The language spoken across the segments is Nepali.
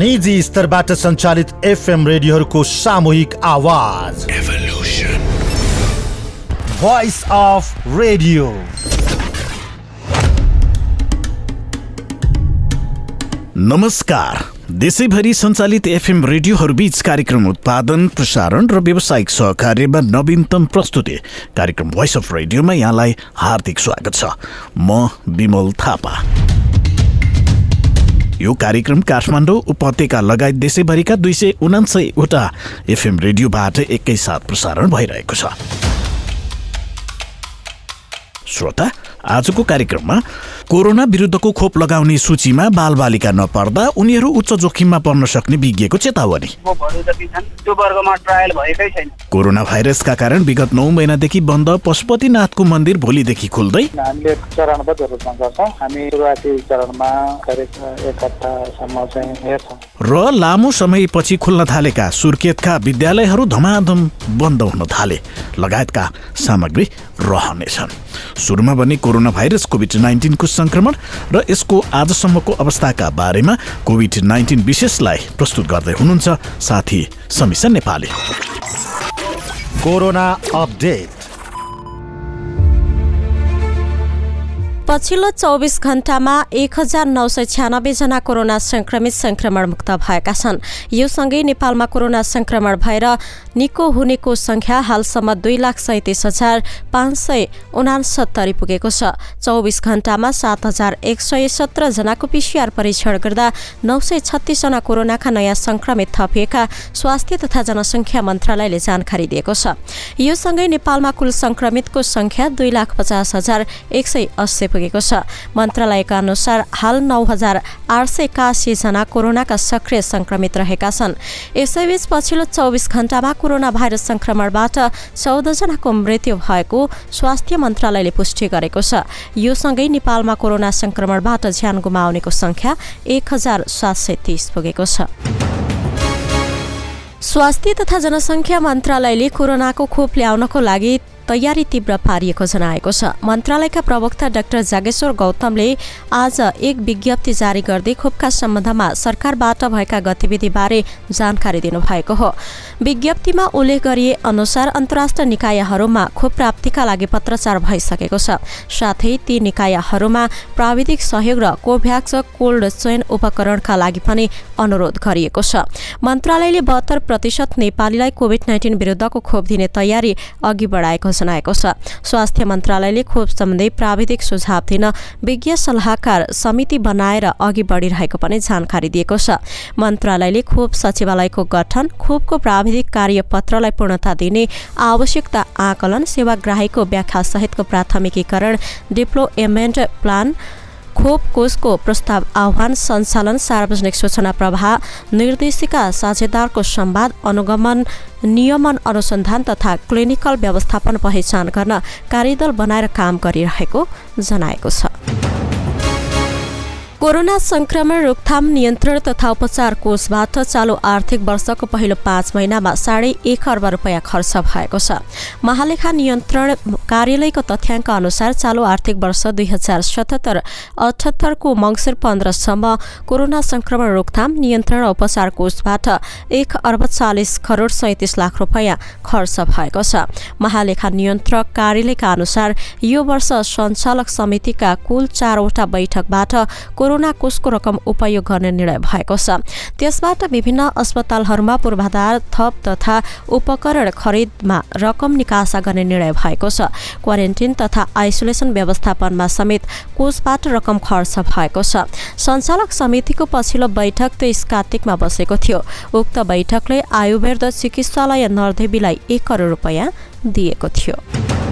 निजी स्तरबाट सञ्चालित एफएम रेडियोहरूको सामूहिक आवाज। भोइस अफ रेडियो नमस्कार। देशैभरि सञ्चालित एफएम रेडियोहरूबीच कार्यक्रम उत्पादन प्रसारण र व्यावसायिक सहकार्यमा नवीनतम प्रस्तुति। कार्यक्रम भोइस अफ रेडियोमा यहाँलाई हार्दिक स्वागत छ। म विमल थापा। यो कार्यक्रम काठमाडौँ उपत्यका लगायत देशैभरिका दुई सय उनान्सयवटा एफएम रेडियोबाट एकैसाथ प्रसारण भइरहेको छ। श्रोता आजको कार्यक्रममा कोरोना विरुद्धको खोप लगाउने सूचीमा बालबालिका नपर्दा उनीहरू उच्च जोखिममा पर्न सक्ने विज्ञको चेतावनी। खोपहरू जति छन् त्यो वर्गमा ट्रायल भएकै छैन। कोरोना भाइरसका कारण विगत नौ महिनादेखि बन्द पशुपतिनाथको मन्दिर भोलिदेखि खुल्दै। हामीले चरणबद्ध रूपमा गर्छौँ। हामी सुरुवाती चरणमा करिब एक हप्तासम्म चाहिँ हेर्छौँ। र लामो समयपछि खुल्न थालेका सुर्खेतका विद्यालयहरू धमाधम बन्द हुन थाले। लगायतका सामग्री रहनेछन्। सुरुमा भने कोरोना भाइरस कोभिड नाइन्टिनको सङ्क्रमण र यसको आजसम्मको अवस्थाका बारेमा कोभिड नाइन्टिन विशेषलाई प्रस्तुत गर्दै हुनुहुन्छ साथी समीक्षा नेपाली। Corona update. पछिल्लो चौबिस घण्टामा एक हजार नौ सय छ्यानब्बेजना कोरोना संक्रमित संक्रमण मुक्त भएका छन्। यो सँगै नेपालमा कोरोना संक्रमण भएर निको हुनेको संख्या हालसम्म दुई लाख सैतिस हजार पाँच सय उनासत्तरी पुगेको छ। चौबिस घण्टामा सात हजार एक सय सत्रजनाको पिसिआर परीक्षण गर्दा नौ सय छत्तिसजना कोरोनाका नयाँ संक्रमित थपिएका स्वास्थ्य तथा जनसङ्ख्या मन्त्रालयले जानकारी दिएको छ। यो सँगै नेपालमा कुल संक्रमितको संख्या दुई लाख पचास हजार एक सय अस्सी पुगेको छ। मन्त्रालयका अनुसार हाल नौ हजार आठ सय एकासीजना कोरोनाका सक्रिय संक्रमित रहेका छन्। यसैबीच पछिल्लो चौबिस घण्टामा कोरोना भाइरस संक्रमणबाट चौधजनाको मृत्यु भएको स्वास्थ्य मन्त्रालयले पुष्टि गरेको छ। यो सँगै नेपालमा कोरोना संक्रमणबाट ज्यान गुमाउनेको संख्या एक हजार सात सय तीस पुगेको छ। स्वास्थ्य तथा जनसङ्ख्या मन्त्रालयले कोरोनाको खोप ल्याउनको लागि तयारी तीव्र पारिएको जनाएको छ। मन्त्रालयका प्रवक्ता डाक्टर जागेश्वर गौतमले आज एक विज्ञप्ति जारी गर्दै खोपका सम्बन्धमा सरकारबाट भएका गतिविधिबारे जानकारी दिनुभएको हो। विज्ञप्तिमा उल्लेख गरिए अनुसार अन्तर्राष्ट्रिय निकायहरूमा खोप प्राप्तिका लागि पत्रचार भइसकेको छ। साथै ती निकायहरूमा प्राविधिक सहयोग र कोभ्याक्स कोल्ड चेन उपकरणका लागि पनि अनुरोध गरिएको छ। मन्त्रालयले बहत्तर प्रतिशत नेपालीलाई कोभिड नाइन्टिन विरुद्धको खोप दिने तयारी अघि बढाएको जनाएको छ स्वास्थ्य मन्त्रालयले खोप सम्बन्धी प्राविधिक सुझाव दिन विज्ञ सल्लाहकार समिति बनाएर अघि बढिरहेको पनि जानकारी दिएको छ। मन्त्रालयले खोप सचिवालयको गठन खोपको प्राविधिक कार्यपत्रलाई पूर्णता दिने आवश्यकता आकलन सेवाग्राहीको व्याख्या सहितको प्राथमिकीकरण डिप्लोएमेन्ट प्लान खोप कोषको प्रस्ताव आह्वान सञ्चालन सार्वजनिक सूचना प्रवाह निर्देशिका साझेदारको संवाद अनुगमन नियमन अनुसन्धान तथा क्लिनिकल व्यवस्थापन पहिचान गर्न कार्यदल बनाएर काम गरिरहेको जनाएको छ। कोरोना संक्रमण रोकथाम नियन्त्रण तथा उपचार कोषबाट चालु आर्थिक वर्षको पहिलो पाँच महिनामा साढे एक अर्ब रुपियाँ खर्च भएको छ। महालेखा नियन्त्रण कार्यालयको तथ्याङ्क अनुसार चालु आर्थिक वर्ष दुई हजार सतहत्तर अठहत्तरको मङ्सिर पन्ध्रसम्म कोरोना संक्रमण रोकथाम नियन्त्रण उपचार कोषबाट एक अर्ब चालिस करोड सैतिस लाख रुपियाँ खर्च भएको छ। महालेखा नियन्त्रक कार्यालयका अनुसार यो वर्ष सञ्चालक समितिका कुल चारवटा बैठकबाट कोरोना कोषको रकम उपयोग गर्ने निर्णय भएको छ। त्यसबाट विभिन्न अस्पतालहरूमा पूर्वाधार थप तथा उपकरण खरिदमा रकम निकासा गर्ने निर्णय भएको छ। क्वारेन्टिन तथा आइसोलेसन व्यवस्थापनमा समेत कोषबाट रकम खर्च भएको छ। सञ्चालक समितिको पछिल्लो बैठक तेइस कार्तिकमा बसेको थियो। उक्त बैठकले आयुर्वेद चिकित्सालय नरदेवीलाई एक करोड रुपियाँ दिएको थियो।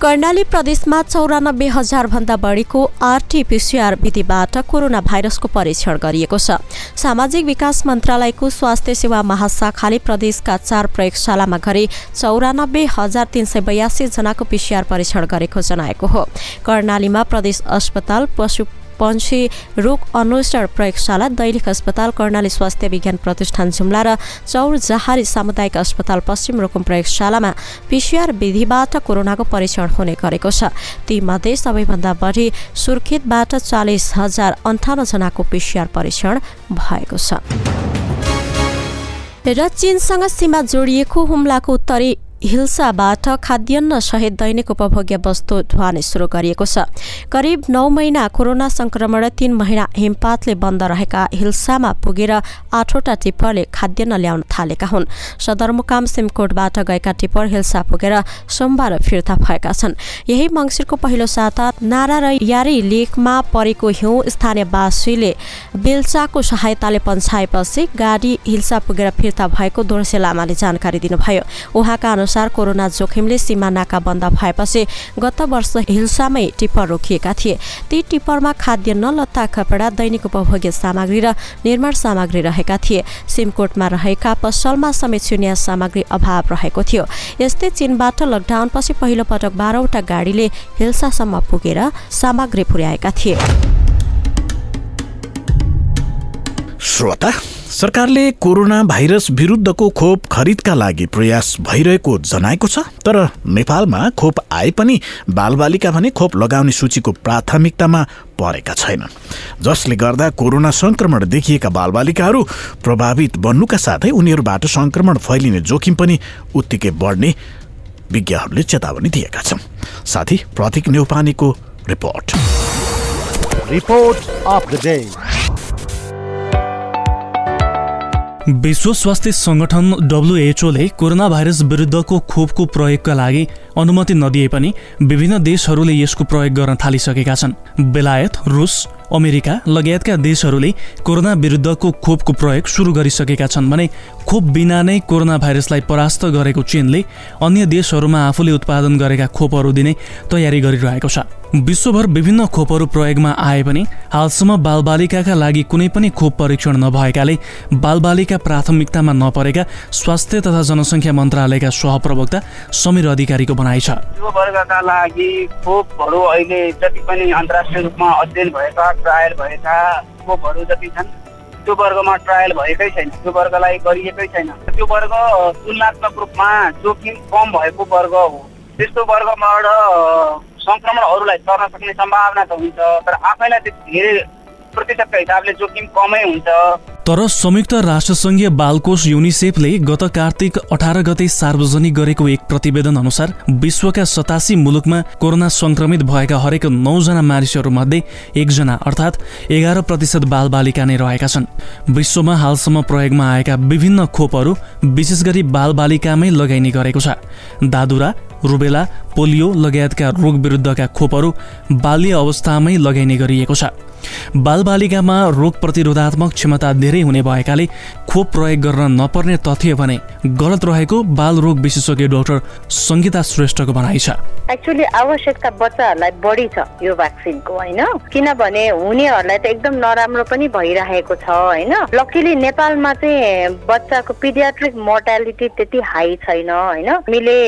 कर्णाली प्रदेशमा चौरानब्बे हजार भन्दा बढीको आरटीपीसीआर विधिबाट कोरोना भाइरसको परीक्षण गरिएको छ। सामाजिक विकास मन्त्रालयको स्वास्थ्य सेवा महाशाखाले प्रदेशका चार प्रयोगशालामा गरी चौरानब्बे हजार तीन सय बयासी जनाको पिसिआर परीक्षण गरेको जनाएको हो। कर्णालीमा प्रदेश अस्पताल पशु पन्छी रोग अन्वेषण प्रयोगशाला दैनिक अस्पताल कर्णाली स्वास्थ्य विज्ञान प्रतिष्ठान जुम्ला र चौर जहारी सामुदायिक अस्पताल पश्चिम रोकुम प्रयोगशालामा पिसिआर विधिबाट कोरोनाको परीक्षण हुने गरेको छ। तीमध्ये सबैभन्दा बढी सुर्खेतबाट चालिस हजार अन्ठाउन्न जनाको पिसिआर परीक्षण भएको छ। र चीनसँग सीमा जोडिएको हुम्लाको उत्तरी हिल्साबाट खाद्यान्न सहित दैनिक उपभोग्य वस्तु ढुवानी सुरु गरिएको छ। करिब नौ महिना कोरोना संक्रमण तीन महिना हिमपातले बन्द रहेका हिल्सामा पुगेर आठवटा टिप्परले खाद्यान्न ल्याउन थालेका हुन्। सदरमुकाम सिमकोटबाट गएका टिप्पर हिल्सा पुगेर सोमबार फिर्ता भएका छन्। यही मङ्सिरको पहिलो साता नारा र यारी लेकमा परेको हिउँ स्थानीयवासीले बेल्चाको सहायताले पन्छाएपछि गाडी हिल्सा पुगेर फिर्ता भएको दोर्से लामाले जानकारी दिनुभयो। उहाँका अनुसार कोरोना जोखिमले सीमा नाका बन्द भएपछि गत वर्ष हिल्सामै टिप्पर रोकिएका थिए। ती टिप्परमा खाद्यान्न लत्ता कपडा दैनिक उपभोग्य सामग्री र निर्माण सामग्री रहेका थिए। सिमकोटमा रहेका पसलमा समेत शून्य सामग्री अभाव रहेको थियो। यस्तै चीनबाट लकडाउनपछि पहिलो पटक बाह्रवटा गाडीले हिल्सासम्म पुगेर सामग्री पुर्याएका थिए। श्रोता सरकारले कोरोना भाइरस विरुद्धको खोप खरिदका लागि प्रयास भइरहेको जनाएको छ तर नेपालमा खोप आए पनि बालबालिका भने खोप लगाउने सूचीको प्राथमिकतामा परेका छैनन् जसले गर्दा कोरोना संक्रमण देखिएका बालबालिकाहरू प्रभावित बन्नुका साथै उनीहरूबाट संक्रमण फैलिने जोखिम पनि उत्तिकै बढ्ने विज्ञहरूले चेतावनी दिएका छन्। साथी Pratik नेउपानेको report. Report of the day विश्व स्वास्थ्य सङ्गठन डब्लुएचओले कोरोना भाइरस विरुद्धको खोपको प्रयोगका लागि अनुमति नदिए पनि विभिन्न देशहरूले यसको प्रयोग गर्न थालिसकेका छन्। बेलायत रुस अमेरिका लगायतका देशहरूले कोरोना विरुद्धको खोपको प्रयोग सुरु गरिसकेका छन् भने खोप बिना नै कोरोना भाइरसलाई परास्त गरेको चीनले अन्य देशहरूमा आफूले उत्पादन गरेका खोपहरू दिने तयारी गरिरहेको छ। विश्वभर विभिन्न खोपहरू प्रयोगमा आए पनि हालसम्म बालबालिकाका लागि कुनै पनि खोप परीक्षण नभएकाले बालबालिका प्राथमिकतामा नपरेका स्वास्थ्य तथा जनसङ्ख्या मन्त्रालयका सहप्रवक्ता समीर अधिकारीको भनाइ छ। यो वर्गका लागि खोपहरू अहिले जति पनि अन्तर्राष्ट्रिय रूपमा अध्ययन भएका ट्रायल भएका खोपहरू जति छन् त्यो वर्गमा ट्रायल भएकै छैन त्यो वर्गलाई गरिएकै छैन। त्यो वर्ग तुलनात्मक रूपमा जोखिम कम भएको वर्ग हो। त्यस्तो वर्गबाट सङ्क्रमणहरूलाई सर्न सक्ने सम्भावना त हुन्छ तर आफैलाई धेरै प्रतिशतको हिसाबले जोखिम कमै हुन्छ। तर संयुक्त राष्ट्रसङ्घीय बालकोष युनिसेफले गत कार्तिक अठार गते सार्वजनिक गरेको एक प्रतिवेदन अनुसार विश्वका सतासी मुलुकमा कोरोना संक्रमित भएका हरेक नौजना मानिसहरूमध्ये एकजना अर्थात् एघार प्रतिशत बालबालिका नै रहेका छन्। विश्वमा हालसम्म प्रयोगमा आएका विभिन्न खोपहरू विशेष गरी बालबालिकामै लगाइने गरेको छ। दादुरा रुबेला पोलियो लगायतका रोग विरुद्धका खोपहरू बाल्य अवस्थामै लगाइने गरिएको छ। बालबालिकामा रोग प्रतिरोधात्मक क्षमता धेरै हुने भएकाले खोप प्रयोग गर्न नपर्ने तथ्य भने गलत रहेको बाल रोग विशेषज्ञ डाक्टर सङ्गीता श्रेष्ठको भनाइ छ। एक्चुली आवश्यकता बच्चाहरूलाई बढी छ यो भ्याक्सिनको होइन? किनभने हुनेहरूलाई त एकदम नराम्रो पनि भइरहेको छ होइन? लकिली नेपालमा चाहिँ बच्चाको पिडियाट्रिक मोर्टालिटी त्यति हाई छैन होइन? हामीले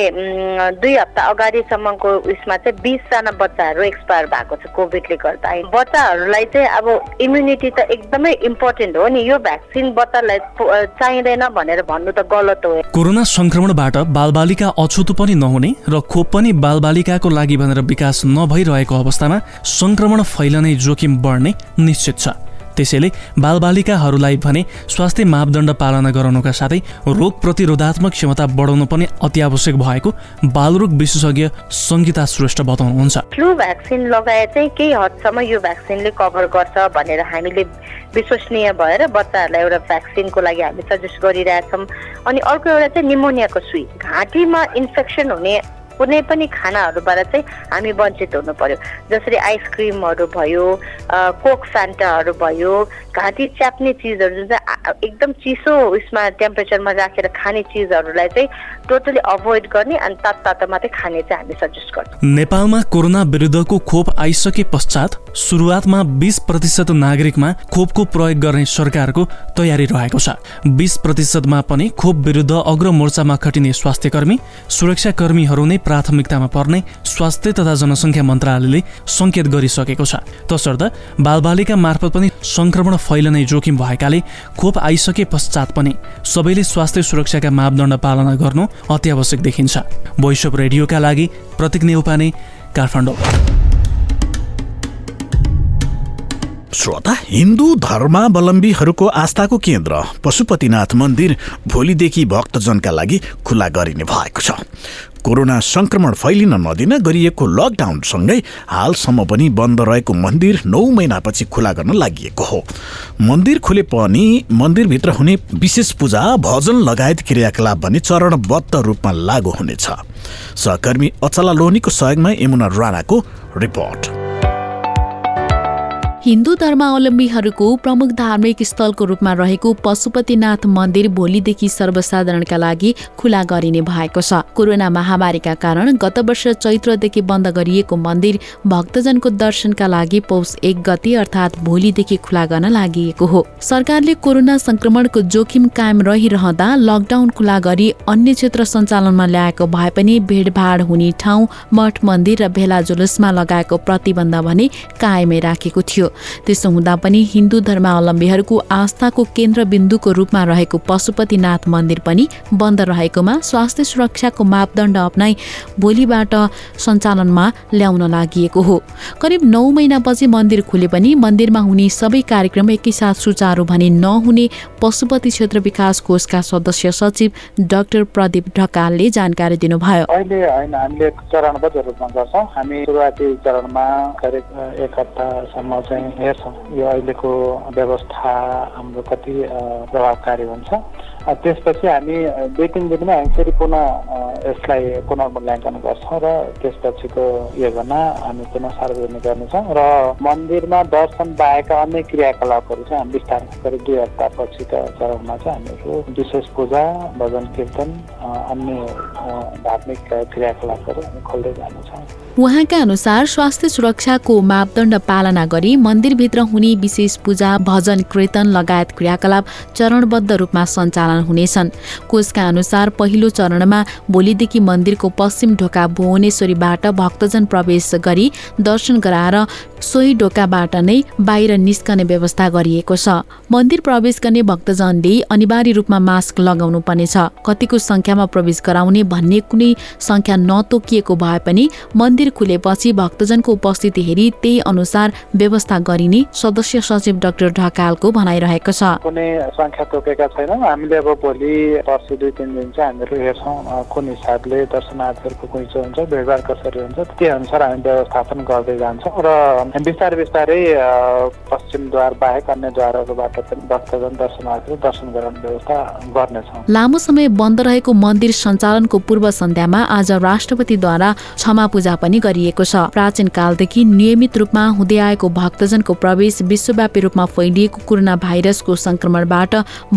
दुई हप्ता अगाडिसम्मको उयसमा चाहिँ बिसजना बच्चाहरू एक्सपायर भएको छ कोभिडले गर्दा बच्चाहरूलाई चाहिँ अब इम्युनिटी त एकदमै इम्पोर्टेन्ट हो नि यो भ्याक्सिन बच्चालाई चाहिँदैन भनेर भन्नु त गलत हो। कोरोना संक्रमणबाट बालबालिका अछुतो पनि नहुने र खोप पनि बालबालिकाको लागि भनेर विकास नभइरहेको अवस्थामा संक्रमण फैलने जोखिम बढ्ने निश्चित छ। त्यसैले बालबालिकाहरूलाई भने स्वास्थ्य मापदण्ड पालना गराउनुका साथै रोग प्रतिरोधात्मक क्षमता बढाउनु पनि अति आवश्यक भएको बालरोग विशेषज्ञ सङ्गीता श्रेष्ठ बताउनुहुन्छ। फ्लू भ्याक्सिन लगाए चाहिँ केही हदसम्म यो भ्याक्सिनले कभर गर्छ भनेर हामीले विश्वसनीय भएर बच्चाहरूलाई एउटा भ्याक्सिनको लागि हामी सजेस्ट गरिरहेछौँ। अनि अर्को एउटा चाहिँ निमोनियाको सुई। घाँटीमा इन्फेक्सन हुने कुनै पनि खानाहरूबाट चाहिँ हामी वञ्चित हुनु पर्यो। जसरी आइसक्रिमहरू भयो कोक फ्यान्टाहरू भयो घाँटी च्याप्ने चिजहरू जुन चाहिँ एकदम चिसो उयसमा टेम्परेचरमा राखेर खाने चिजहरूलाई चाहिँ टोटली अभोइड गर्ने अनि तात तातो मात्रै खाने चाहिँ हामी सजेस्ट गर्छौँ। नेपालमा कोरोना विरुद्धको खोप आइसके पश्चात सुरुवातमा बिस प्रतिशत नागरिकमा खोपको प्रयोग गर्ने सरकारको तयारी रहेको छ। बिस प्रतिशतमा पनि खोप विरुद्ध अग्र मोर्चामा खटिने स्वास्थ्य कर्मी सुरक्षा कर्मीहरू नै प्राथमिकतामा पर्ने स्वास्थ्य तथा जनसङ्ख्या मन्त्रालयले सङ्केत गरिसकेको छ। तसर्थ बालबालिका मार्फत पनि सङ्क्रमण फैलने जोखिम भएकाले खोप आइसके पश्चात पनि सबैले स्वास्थ्य सुरक्षाका मापदण्ड पालना गर्नु अत्यावश्यक देखिन्छ। भोइस रेडियोका लागि प्रतीक नेउपाने काठमाडौँ। श्रोता हिन्दू धर्मावलम्बीहरूको आस्थाको केन्द्र पशुपतिनाथ मन्दिर भोलिदेखि भक्तजनका लागि खुला गरिने भएको छ। कोरोना संक्रमण फैलिन नदिन गरिएको लकडाउनसँगै हालसम्म पनि बन्द रहेको मन्दिर नौ महिनापछि खुला गर्न लागि हो। मन्दिर खुले पनि मन्दिरभित्र हुने विशेष पूजा भजन लगायत क्रियाकलाप भने चरणबद्ध रूपमा लागू हुनेछ। सहकर्मी अचला लोहनीको सहयोगमा यमुना राणाको रिपोर्ट। हिन्दू धर्मावलम्बीहरूको प्रमुख धार्मिक स्थलको रूपमा रहेको पशुपतिनाथ मन्दिर भोलिदेखि सर्वसाधारणका लागि खुला गरिने भएको छ। कोरोना महामारीका कारण गत वर्ष चैत्रदेखि बन्द गरिएको मन्दिर भक्तजनको दर्शनका लागि पौष एक गति अर्थात् भोलिदेखि खुला गर्न लागि हो। सरकारले कोरोना संक्रमणको जोखिम कायम रहिरहँदा लकडाउन खुला गरी अन्य क्षेत्र सञ्चालनमा ल्याएको भए पनि भिडभाड हुने ठाउँ मठ मन्दिर र भेला जुलुसमा लगाएको प्रतिबन्ध भने कायमै राखेको थियो। त्यसो हुँदा पनि हिन्दू धर्मावलम्बीहरूको आस्थाको केन्द्रबिन्दुको रूपमा रहेको पशुपतिनाथ मन्दिर पनि बन्द रहेकोमा स्वास्थ्य सुरक्षाको मापदण्ड अप्नाई भोलिबाट सञ्चालनमा ल्याउन लागि हो। करिब नौ महिनापछि मन्दिर खुले पनि मन्दिरमा हुने सबै कार्यक्रम एकैसाथ सुचारू भने नहुने पशुपति क्षेत्र विकास कोषका सदस्य सचिव डाक्टर प्रदीप ढकालले जानकारी दिनुभयो। अहिले होइन हामीले चरणबद्ध रूपमा गर्छौँ। हामी सुरुवाती चरणमा करिब एक हप्तासम्म चाहिँ हेर्छौँ यो अहिलेको व्यवस्था हाम्रो कति प्रभावकारी हुन्छ। त्यसपछि हामी दुई तिन दिनमा हामी फेरि पुनः यसलाई पुनर्मूल्याङ्कन गर्छौँ र त्यसपछिको योजना हामी पुनः सार्वजनिक गर्नेछौँ र मन्दिरमा दर्शन बाहेकका अन्य क्रियाकलापहरू चाहिँ हामी बिस्तारै करिब दुई हप्ता पछिका चरणमा चाहिँ हामीहरू विशेष पूजा भजन कीर्तन अन्य धार्मिक क्रियाकलापहरू हामी खोल्दै जानेछौँ। उहाँका अनुसार स्वास्थ्य सुरक्षाको मापदण्ड पालना गरी मन्दिरभित्र हुने विशेष पूजा भजन कीर्तन लगायत क्रियाकलाप चरणबद्ध रूपमा सञ्चालन हुनेछन्। कोषका अनुसार पहिलो चरणमा भोलिदेखि मन्दिरको पश्चिम ढोका भुवनेश्वरीबाट भक्तजन प्रवेश गरी दर्शन गराएर सोही ढोकाबाट नै बाहिर निस्कने व्यवस्था गरिएको छ। मन्दिर प्रवेश गर्ने भक्तजनले अनिवार्य रूपमा मास्क लगाउनु पर्नेछ कतिको संख्यामा प्रवेश गराउने भन्ने कुनै संख्या नतोकिएको भए पनि मन्दिर खुलेपछि भक्तजनको उपस्थिति हेरी त्यही अनुसार व्यवस्था गरिने सदस्य सचिव डाक्टर ढकालको भनाइरहेको छ। कुनै हामीले अब भोलि पर्सि दुई तिन दिन चाहिँ हामीहरू हेर्छौँ कुन हिसाबले दर्शनार्थीहरूको हुन्छ कसरी हुन्छ त्यही अनुसार हामी व्यवस्थापन गर्दै जान्छौँ। र बिस्तारै बिस्तारै पश्चिमद्वार बाहेक अन्य द्वारहरूबाट पनि भक्तजन दर्शनार्थीहरू दर्शन गराउने व्यवस्था गर्नेछौँ। लामो समय बन्द रहेको मन्दिर सञ्चालनको पूर्व सन्ध्यामा आज राष्ट्रपतिद्वारा क्षमा पूजा पनि गरिएको छ। प्राचीन कालदेखि नियमित रूपमा हुँदै आएको भक्तजनको प्रवेश विश्वव्यापी रूपमा फैलिएको कोरोना भाइरसको संक्रमणबाट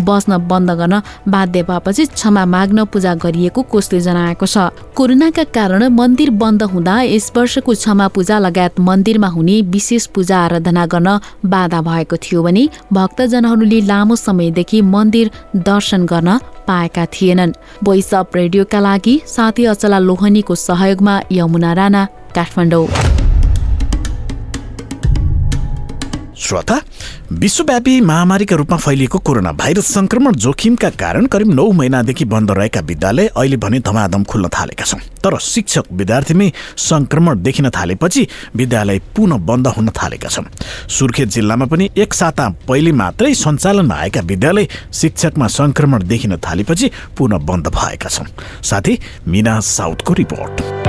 बस्न बन्द गर्न बाध्य भएपछि क्षमा माग्न पूजा गरिएको कोषले जनाएको छ। कोरोनाका कारण मन्दिर बन्द हुँदा यस वर्षको क्षमा पूजा लगायत मन्दिरमा हुने विशेष पूजा आराधना गर्न बाधा भएको थियो भने भक्तजनहरूले लामो समयदेखि मन्दिर दर्शन गर्न पाएका थिएनन्। भोइस अफ रेडियोका लागि साथी अचला लोहनीको सहयोगमा यमुना राणा काठमाडौँ। श्रोता विश्वव्यापी महामारीका रूपमा फैलिएको कोरोना भाइरस संक्रमण जोखिमका कारण करिब नौ महिनादेखि बन्द रहेका विद्यालय अहिले भने धमाधम खुल्न थालेका छन्। तर शिक्षक विद्यार्थीमै संक्रमण देखिन थालेपछि विद्यालय पुनः बन्द हुन थालेका छन्। सुर्खेत जिल्लामा पनि एक साता पहिले मात्रै सञ्चालनमा आएका विद्यालय शिक्षकमा संक्रमण देखिन थालेपछि पुनः बन्द भएका छन्। साथै मिना साउथको रिपोर्ट।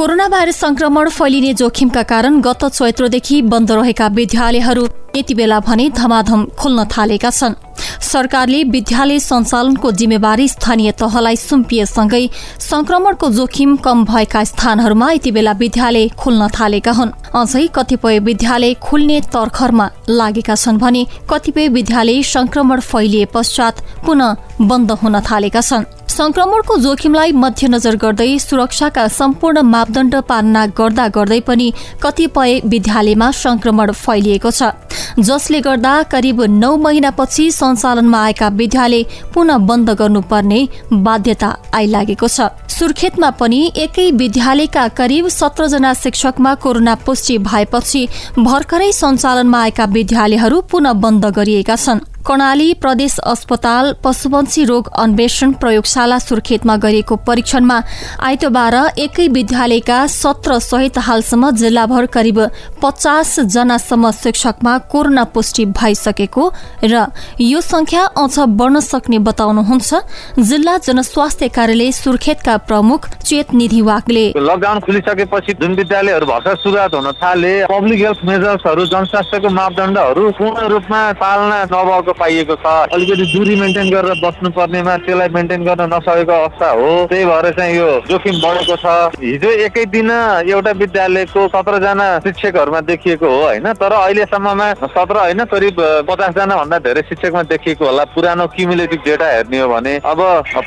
कोरोना भाइरस संक्रमण फैलिने जोखिमका कारण गत चैत्रदेखि बन्द रहेका विद्यालयहरू यति बेला भने धमाधम खुल्न थालेका छन्। सरकारले विद्यालय सञ्चालनको जिम्मेवारी स्थानीय तहलाई सुम्पिएसँगै संक्रमणको जोखिम कम भएका स्थानहरूमा यति बेला विद्यालय खुल्न थालेका हुन्। अझै कतिपय विद्यालय खुल्ने तर्खरमा लागेका छन् भने कतिपय विद्यालय संक्रमण फैलिए पश्चात पुनः बन्द हुन थालेका छन्। संक्रमणको जोखिमलाई मध्यनजर गर्दै सुरक्षाका सम्पूर्ण मापदण्ड पालना गर्दा गर्दै पनि कतिपय विद्यालयमा संक्रमण फैलिएको छ। जसले गर्दा करिब नौ महिनापछि सञ्चालनमा आएका विद्यालय पुनः बन्द गर्नुपर्ने बाध्यता आइलागेको छ। सुर्खेतमा पनि एकै विद्यालयका करिब सत्रजना शिक्षकमा कोरोना पुष्टि भएपछि भर्खरै सञ्चालनमा आएका विद्यालयहरू पुनः बन्द गरिएका छन्। कर्णाली प्रदेश अस्पताल पशुपन्छी रोग अन्वेषण प्रयोगशाला सुर्खेतमा गरिएको परीक्षणमा आइतबार एकै विद्यालयका सत्र सहित हालसम्म जिल्लाभर करिब पचास जनासम्म शिक्षकमा कोरोना पुष्टि भइसकेको र यो संख्या अझ बढ्न सक्ने बताउनुहुन्छ। जिल्ला जनस्वास्थ्य कार्यालय सुर्खेतका प्रमुख चेत निधि वाकले लकडाउन खुलिसकेपछि जुन विद्यालयहरू भर्खर सुरुवात हुन थाले पब्लिक हेल्थ मेजर्सहरू जनस्वास्थ्यको मापदण्डहरू पूर्ण रूपमा पालना नभएको पाइएको छ। अलिकति दूरी मेन्टेन गरेर बस्नुपर्नेमा त्यसलाई मेन्टेन गर्न नसकेको अवस्था हो। त्यही भएर चाहिँ यो जोखिम बढेको छ। हिजो एकै दिन एउटा विद्यालयको सत्रजना शिक्षकहरूमा देखिएको हो होइन? तर अहिलेसम्ममा सत्र होइन करिब पचासजना भन्दा धेरै शिक्षकमा देखिएको होला। पुरानो क्युमुलेटिभ डेटा हेर्ने हो भने। अब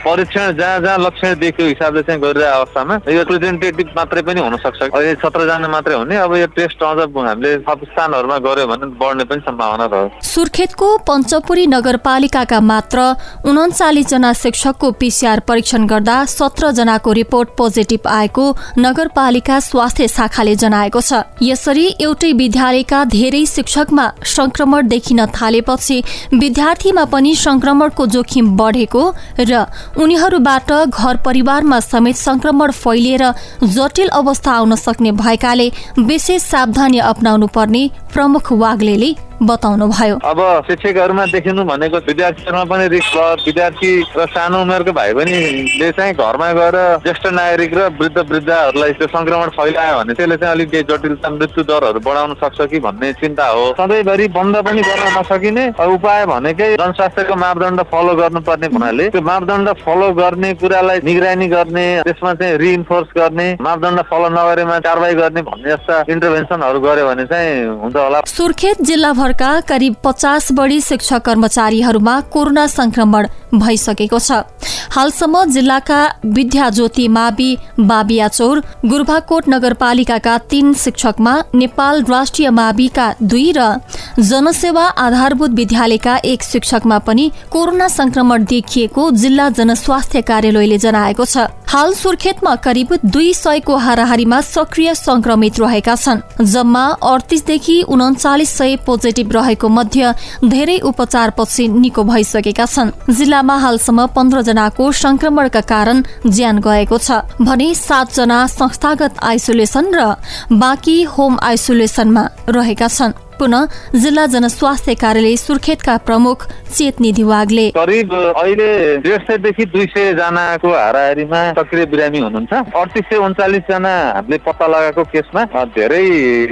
परीक्षण जहाँ जहाँ लक्षण देखियो हिसाबले चाहिँ गरिरहेको अवस्थामा यो प्रेजेन्टेटिभ मात्रै पनि हुन सक्छ अहिले सत्रजना मात्रै हुने। अब यो टेस्ट अझ हामीले सब स्थानहरूमा गऱ्यो भने बढ्ने पनि सम्भावना रह्यो सुर्खेतको पञ्चपुरी नगरपालिकाका मात्र उन्चालिस जना शिक्षकको पिसिआर परीक्षण गर्दा सत्र जनाको रिपोर्ट पोजिटिभ आएको नगरपालिका स्वास्थ्य शाखाले जनाएको छ। यसरी एउटै विद्यालयका धेरै शिक्षकमा संक्रमण देखिन थालेपछि विद्यार्थीमा पनि संक्रमणको जोखिम बढेको र उनीहरूबाट घर परिवारमा समेत संक्रमण फैलिएर जटिल अवस्था आउन सक्ने भएकाले विशेष सावधानी अप्नाउनु पर्ने प्रमुख वाग्ले बताउनु भयो अब शिक्षकहरूमा देखिनु भनेको विद्यार्थीहरूमा पनि रिक्स भयो। विद्यार्थी र सानो उमेरको भाइ बहिनीले चाहिँ घरमा गएर ज्येष्ठ नागरिक र वृद्ध वृद्धहरूलाई त्यो संक्रमण फैलायो भने त्यसले चाहिँ अलिक जटिलता मृत्यु दरहरू बढाउन सक्छ कि भन्ने चिन्ता हो। सधैँभरि बन्द पनि गर्न नसकिने उपाय भनेकै जनस्वास्थ्यको मापदण्ड फलो गर्नुपर्ने हुनाले त्यो मापदण्ड फलो गर्ने कुरालाई निगरानी गर्ने त्यसमा चाहिँ रिइन्फोर्स गर्ने मापदण्ड फलो नगरेमा कारवाही गर्ने भन्ने जस्ता इन्टरभेन्सनहरू गर्यो भने चाहिँ हुन्छ होला। सुर्खेत जिल्लाभरका करिब पचास बढी शिक्षक कर्मचारीहरूमा कोरोना संक्रमण भइसकेको छ। हालसम्म जिल्लाका विद्याज्योति मावि बाबियाचौर गुर्भाकोट नगरपालिकाका तीन शिक्षकमा नेपाल राष्ट्रिय माविका दुई र जनसेवा आधारभूत विद्यालयका एक शिक्षकमा पनि कोरोना संक्रमण देखिएको जिल्ला जनस्वास्थ्य कार्यालयले जनाएको छ। हाल सुर्खेतमा करिब दुई सयको हाराहारीमा सक्रिय संक्रमित रहेका छन्। जम्मा अडतिसदेखि उन्चालिस सय पोजिटिभ रहेको मध्ये धेरै उपचारपछि निको भइसकेका छन्। जिल्लामा हालसम्म पन्ध्र जनाको संक्रमणका कारण ज्यान गएको छ। भने सातजना संस्थागत आइसोलेसन र बाँकी होम आइसोलेसनमा रहेका छन्। पुनः जिल्ला जनस्वास्थ्य कार्यालय सुर्खेतका प्रमुख चेतनिधि वागले। करिब अहिले डेढ सयदेखि दुई सय जनाको हाराहारीमा सक्रिय बिरामी हुनुहुन्छ। अडतिस सय उन्चालिस जना हामीले पत्ता लगाएको केसमा। धेरै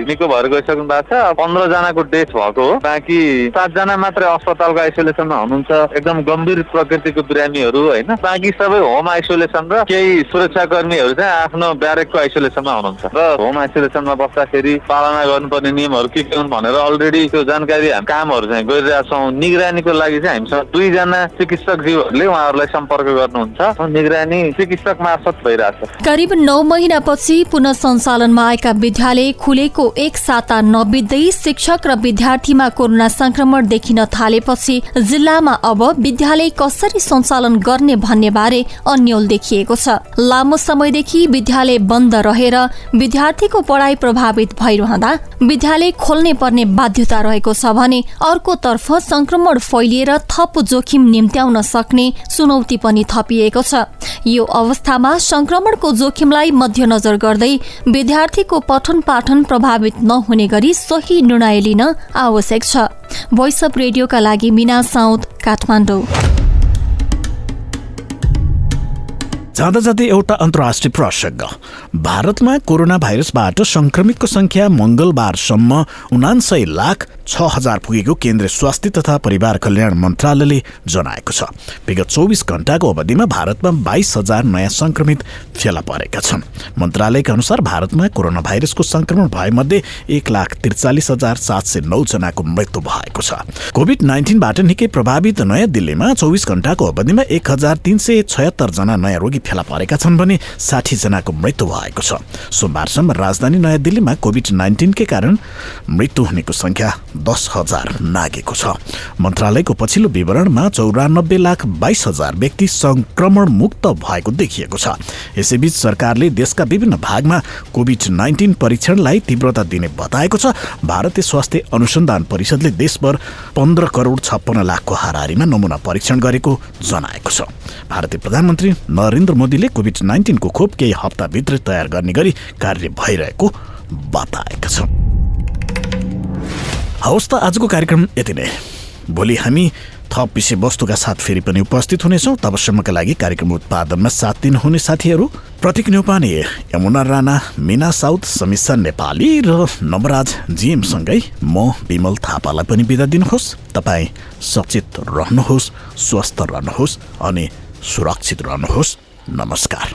निको भएर गइसक्नु भएको छ। पन्ध्र जनाको डेथ भएको हो। बाँकी सातजना मात्रै अस्पतालको आइसोलेसनमा हुनुहुन्छ। एकदम गम्भीर प्रकृतिको बिरामीहरू होइन? बाँकी सबै होम आइसोलेसन र केही सुरक्षाकर्मीहरू चाहिँ आफ्नो ब्यारेकको आइसोलेसनमा हुनुहुन्छ। र होम आइसोलेसनमा बस्दाखेरि पालना गर्नुपर्ने नियमहरू के के हुन् भनेर अलरेडी त्यो जानकारी कामहरू चाहिँ गरिरहेका छौँ निगरानीको लागि चाहिँ हामीसँग दुईजना चिकित्सकज्यूहरूले उहाँहरूलाई सम्पर्क गर्नुहुन्छ। निगरानी चिकित्सक मार्फत भइरहेछ। करिब नौ महिनापछि पुनः सञ्चालनमा आएका विद्यालय खुलेको एक साता नबित्दै शिक्षक र विद्यार्थीमा कोरोना संक्रमण देखिन थालेपछि जिल्लामा अब विद्यालय कसरी सञ्चालन गर्ने भन्ने बारे अन्यल देखिएको छ। लामो समयदेखि विद्यालय बन्द रहेर विद्यार्थीको पढाइ प्रभावित भइरहँदा विद्यालय खोल्ने पर्ने बाध्यता रहेको छ भने अर्कोतर्फ संक्रमण फैलिएर थप जोखिम निम्त्याउन सक्ने चुनौती पनि थपिएको छ। यो अवस्थामा संक्रमणको जोखिमलाई मध्यनजर गर्दै विद्यार्थीको पठन पाठन प्रभावित नहुने गरी सही निर्णय लिन आवश्यक छ। भोइस अफ रेडियोका लागि मिना साउथ काठमाडौँ। जाँदा जाँदै एउटा अन्तर्राष्ट्रिय प्रसङ्ग। भारतमा कोरोना भाइरसबाट संक्रमितको संख्या मङ्गलबारसम्म उनासय लाख छ हजार पुगेको केन्द्रीय स्वास्थ्य तथा परिवार कल्याण मन्त्रालयले जनाएको छ। विगत चौबिस घण्टाको अवधिमा भारतमा बाइस हजार नयाँ संक्रमित फेला परेका छन्। मन्त्रालयका अनुसार भारतमा कोरोना भाइरसको संक्रमण भएमध्ये एक लाख त्रिचालिस हजार सात सय नौजनाको मृत्यु भएको छ। कोभिड नाइन्टिनबाट निकै प्रभावित नयाँ दिल्लीमा चौबिस घण्टाको अवधिमा एक हजार तिन सय छयत्तर जना नयाँ रोगी फेला परेका छन् भने साठी जनाको मृत्यु भएको छ। सोमबारसम्म राजधानी नयाँ दिल्लीमा कोभिड नाइन्टिनकै कारण मृत्यु हुनेको संख्या दस हजार नागेको छ। मन्त्रालयको पछिल्लो विवरणमा चौरानब्बे लाख बाइस हजार व्यक्ति संक्रमण मुक्त भएको देखिएको छ। यसैबीच सरकारले देशका विभिन्न भागमा कोभिड नाइन्टिन परीक्षणलाई तीव्रता दिने बताएको छ। भारतीय स्वास्थ्य अनुसन्धान परिषदले देशभर पन्ध्र करोड छप्पन्न लाखको हाराहारीमा नमुना परीक्षण गरेको जनाएको छ। भारतीय प्रधानमन्त्री नरेन्द्र मोदीले कोभिड नाइन्टिनको खोप केही हप्ताभित्र तयार गर्ने गरी कार्य भइरहेको बताएका छन्। हवस् त आजको कार्यक्रम यति नै। भोलि हामी थप विषयवस्तुका साथ फेरि पनि उपस्थित हुनेछौँ। तबसम्मका लागि कार्यक्रम उत्पादनमा साथ दिनुहुने साथीहरू प्रतीक न्यौपाने यमुना राणा मिना साउथ समीक्षा नेपाली र नवराज जिएमसँगै म विमल थापालाई पनि बिदा दिनुहोस्। तपाईँ सचेत रहनुहोस् स्वस्थ रहनुहोस् अनि सुरक्षित रहनुहोस्। नमस्कार।